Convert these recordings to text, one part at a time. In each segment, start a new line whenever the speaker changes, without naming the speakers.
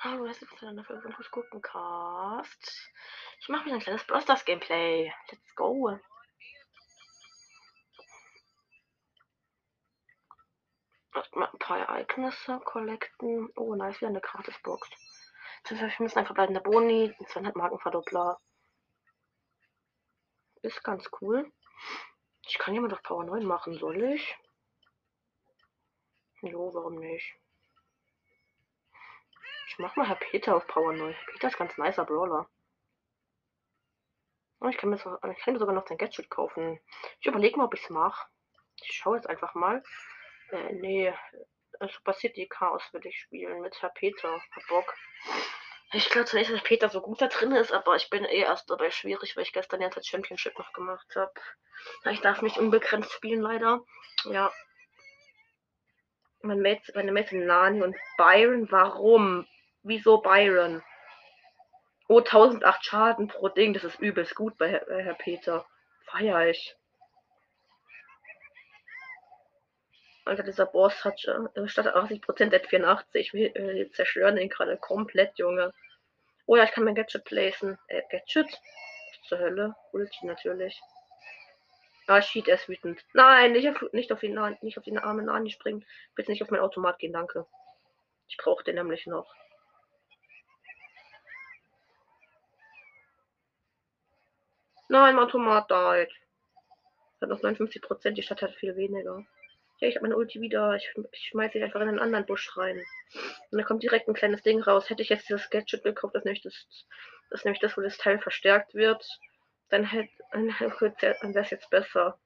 Hallo, das ist eine Folge von Fuß gucken Cast. Ich mache wieder ein kleines Blasters Gameplay. Let's go. Erstmal ein paar Ereignisse collecten. Oh, nice, wieder eine Gratisbox. Zu müssen ein verbleibender Boni, 200 Markenverdoppler. Ist ganz cool. Ich kann jemand auf Power 9 machen, soll ich? Jo, warum nicht? Ich mach mal Herr Peter auf Power 9. Peter ist ganz nicer Brawler. Und ich kann mir, so, ich kann mir sogar noch sein Gadget kaufen. Ich überlege mal, ob ich es mache. Ich schaue jetzt einfach mal. Äh, nee. Super City Chaos will ich spielen mit Herr Peter. Hab Bock. Ich glaube zwar nicht, dass Peter so gut da drin ist, aber ich bin eh erst dabei schwierig, weil ich gestern ja das Championship noch gemacht habe. Ich darf nicht unbegrenzt spielen, leider. Ja. Mein Mate, meine sind Nani und Byron. Warum? Wieso Byron? Oh, 1008 Schaden pro Ding. Das ist übelst gut bei Herr, Herr Peter. Feier ich. Alter, dieser Boss hat äh, statt 80% at 84. Wir äh, zerstören ihn gerade komplett, Junge. Oh ja, ich kann mein Gadget placen. Äh, Gadget? Zur Hölle. Ulti natürlich. Er ist wütend. Nein, nicht auf, nicht auf, die, nicht auf die arme Nani springen. Bitte nicht auf mein Automat gehen, danke. Ich brauche den nämlich noch. Nein, mein Automat died. Hat noch 59 Prozent, die Stadt hat viel weniger. Ja, ich habe meine Ulti wieder. Ich, ich schmeiße ihn einfach in einen anderen Busch rein. Und da kommt direkt ein kleines Ding raus. Hätte ich jetzt dieses Gadget gekauft, das nämlich das, das, nämlich das wo das Teil verstärkt wird, dann hätte dann wäre es jetzt besser.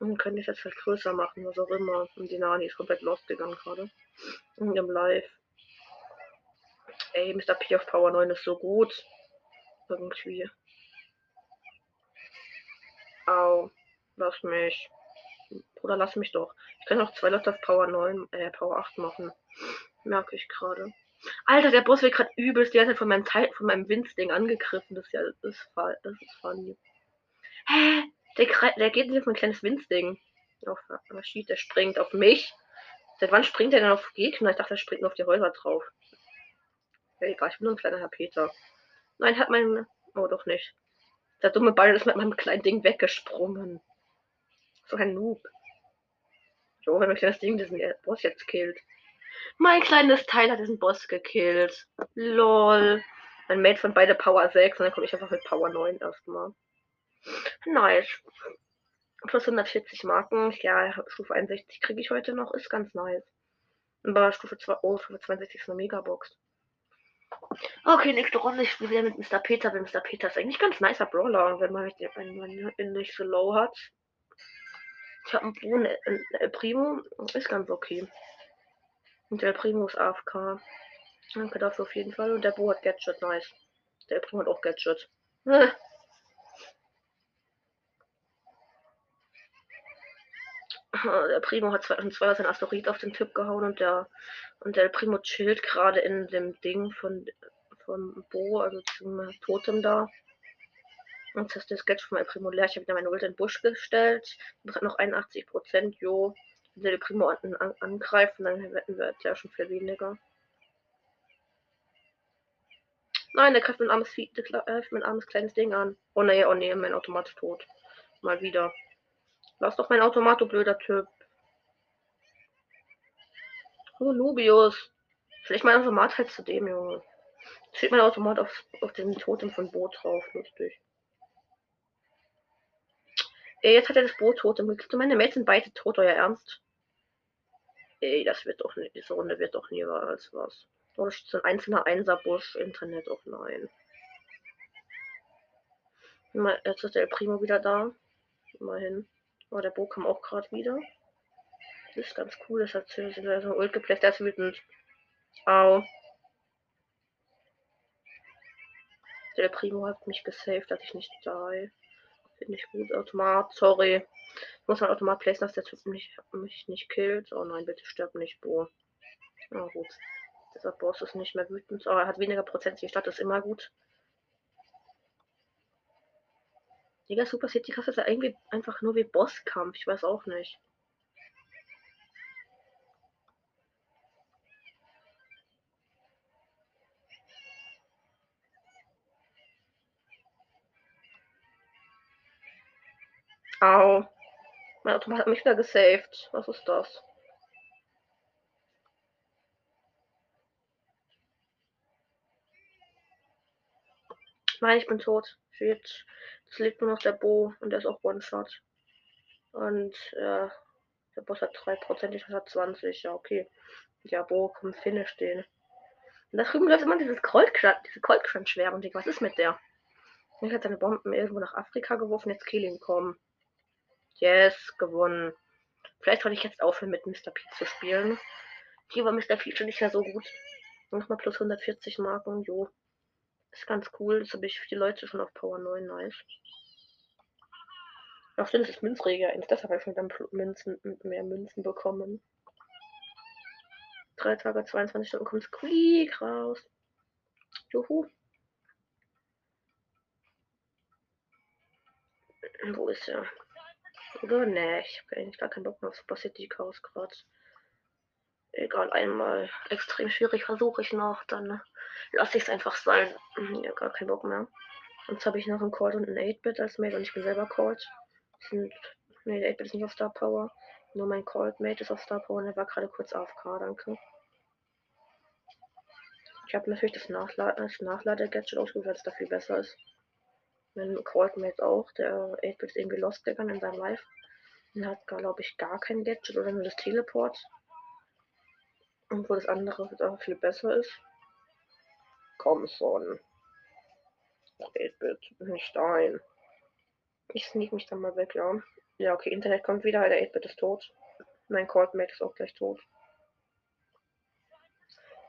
Und könnte ich es jetzt halt größer machen, was auch immer. Und die Nani ist komplett lost gegangen gerade. In dem Live. Ey, Mr. P auf Power 9 ist so gut. Irgendwie. Au. Lass mich. Bruder, lass mich doch. Ich kann auch zwei Leute auf Power 9, äh, Power 8 machen. Merke ich gerade. Alter, der Boss wird gerade übelst. Der hat halt von meinem Teil, von meinem Winzding angegriffen. Das ist ja, das ist, das ist funny. Hä? Der, der geht nicht auf mein kleines Winzding. Auf, was schießt, der springt auf mich. Seit wann springt er denn auf Gegner? Ich dachte, er springt nur auf die Häuser drauf. Ja, egal, ich bin nur ein kleiner Herr Peter. Nein, hat mein. Oh, doch nicht. Der dumme Ball ist mit meinem kleinen Ding weggesprungen. So ein Noob. Jo, wenn mein kleines Ding diesen Boss jetzt killt. Mein kleines Teil hat diesen Boss gekillt. Lol. Ein Mate von beide Power 6 und dann komme ich einfach mit Power 9 erstmal. Nice. Plus 140 Marken. Ja, Stufe 61 kriege ich heute noch. Ist ganz nice. Aber Stufe 2, oh, Stufe 62 ist eine Megabox. Okay, nächste Runde. Ich spiele wieder mit Mr. Peter, weil Mr. Peter ist eigentlich ganz nicer Brawler, wenn man, wenn man ihn nicht so low hat. Ich habe einen Brunnen, äh, Primo, ist ganz okay. Und der Primo ist AFK. Danke dafür auf jeden Fall. Und der Bo hat Gadget, nice. Der Primo hat auch Gadget. der Primo hat zwei sein Asteroid auf den Tipp gehauen und der und der Primo chillt gerade in dem Ding von vom Bo, also zum Totem da. Und jetzt ist das Sketch von El Primo leer. Ich habe wieder meine Ult in den Busch gestellt. Noch 81 Prozent. Jo. Wenn der Primo an, an, angreifen, dann wetten wir ja schon viel weniger. Nein, der greift mein armes, greift mein armes kleines Ding an. Oh nee, oh nee, mein Automat ist tot. Mal wieder. Lass doch mein Automat, du blöder Typ. Oh, Nubius. Vielleicht mein Automat halt zu dem, Junge. Steht mein Automat auf, auf dem Totem von Boot drauf. Lustig. Jetzt hat er das Boot tot. Meine sind beide tot, euer Ernst? Ey, das wird doch nicht. Diese Runde wird doch nie was. Oh, das ist so ein einzelner Einserbusch. Internet offline. Jetzt ist der Primo wieder da. Immerhin. Oh, der Bo kam auch gerade wieder. Das ist ganz cool, das hat so ein Ult geplätzt, der ist wütend. Au. Der Primo hat mich gesaved, dass ich nicht die. Finde ich gut. Automat, sorry. Ich muss halt Automat placen, dass der Typ mich, mich nicht killt. Oh nein, bitte stirb nicht, Bo. Na oh, gut. Dieser Boss ist nicht mehr wütend, Oh, er hat weniger Prozent. Die Stadt ist immer gut. Digga, Super City Kaffee ist ja irgendwie einfach nur wie Bosskampf. Ich weiß auch nicht. Au. Mein Automat hat mich wieder gesaved. Was ist das? Nein, ich bin tot. Shit. Es lebt nur noch der Bo und der ist auch One-Shot. Und äh, der Boss hat 3%, ich hat 20. Ja, okay. Ja, Bo, komm, finish den. Und da drüben läuft immer dieses und was ist mit der? Ich hat seine Bomben irgendwo nach Afrika geworfen, jetzt kill ihn kommen. Yes, gewonnen. Vielleicht sollte ich jetzt aufhören mit Mr. P zu spielen. Hier war Mr. P schon nicht mehr so gut. Nochmal plus 140 Marken, jo. Ist ganz cool. Das habe ich die Leute schon auf Power 9, nice. Ach stimmt, das ist Münzreger 1. Deshalb habe ich schon dann Münzen, mehr Münzen bekommen. Drei Tage, 22 Stunden kommt Squeak raus. Juhu. Wo ist er? Oder? Ne, ich habe eigentlich gar keinen Bock mehr auf Super City Chaos gerade. Egal, einmal extrem schwierig versuche ich noch, dann lasse ich es einfach sein. Ja, gar keinen Bock mehr. Sonst habe ich noch einen Cold und einen 8-Bit als Mate und ich bin selber Cold. Nee, der 8-Bit ist nicht auf Star Power. Nur mein Cold Mate ist auf Star Power und er war gerade kurz AFK, danke. Ich habe natürlich das, Nachla das Nachlade-Gadget ausgesucht, weil es da viel besser ist. Mein Mate auch, der 8-Bit ist irgendwie lost gegangen in seinem Live. Er hat, glaube ich, gar kein Gadget oder nur das Teleport. Und wo das andere auch viel besser ist. Komm schon. 8-Bit, nicht ein. Ich sneak mich dann mal weg, ja. Ja, okay, Internet kommt wieder, der 8-Bit ist tot. Mein Coordmate ist auch gleich tot.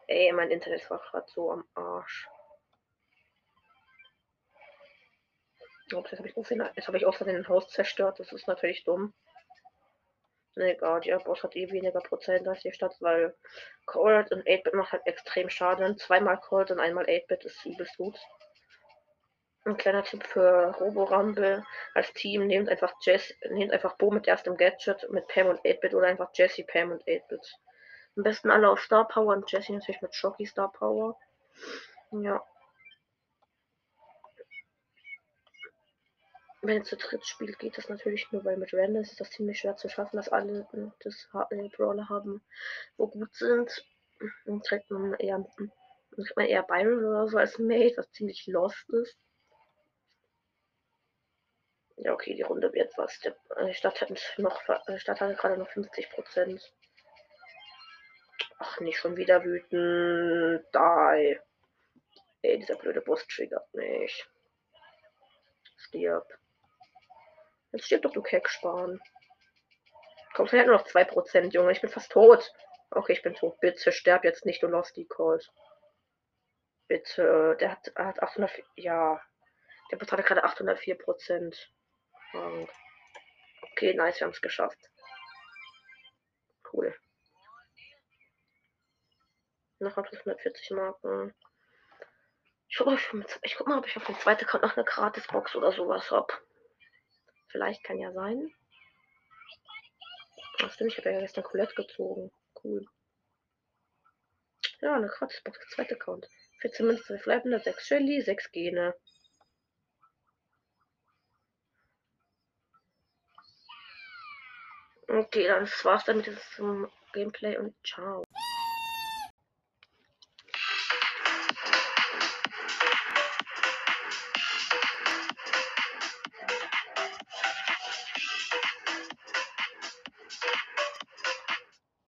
Ey, mein Internet war gerade so am Arsch. Ups, jetzt habe ich, jetzt hab ich außer den Haus zerstört. Das ist natürlich dumm. Egal, der Boss hat eh weniger Prozent als die Stadt, weil Cold und 8-Bit macht halt extrem Schaden. Zweimal Cold und einmal 8-Bit ist übelst gut. Ein kleiner Tipp für Robo Rumble als Team, nehmt einfach Jess, nehmt einfach Bo mit erstem Gadget, mit Pam und 8-Bit oder einfach Jesse, Pam und 8-Bit. Am besten alle auf Star Power und Jesse natürlich mit Shocky Star Power. Ja. Wenn ihr zu dritt spielt, geht das natürlich nur, weil mit Random ist das ziemlich schwer zu schaffen, dass alle das äh, Brawler haben, wo gut sind. Dann trägt man eher, trägt man eher Byron oder so als Mate, was ziemlich lost ist. Ja, okay, die Runde wird was. Die äh, Stadt hat noch, die äh, Stadt hatte gerade noch 50 Prozent. Ach, nicht schon wieder wütend. Die. Ey, dieser blöde Boss triggert mich. Stirb. Jetzt stirb doch, du Kecksparen. Komm, vielleicht nur noch 2%, Junge. Ich bin fast tot. Okay, ich bin tot. Bitte sterb jetzt nicht, du lost die Calls. Bitte. Der hat, hat 804. Ja. Der hatte gerade 804 Prozent. Okay, nice, wir haben es geschafft. Cool. Noch 140 Marken. Ich guck, mal, ob ich auf dem zweiten Account noch eine Gratisbox oder sowas habe. Vielleicht kann ja sein. Ach stimmt, ich habe ja gestern Colette gezogen. Cool. Ja, eine Gratisbox, zweiter Account. 14 Münzen, bleibende 6 Shelly, 6 Gene. Okay, dann war's dann mit diesem Gameplay und ciao.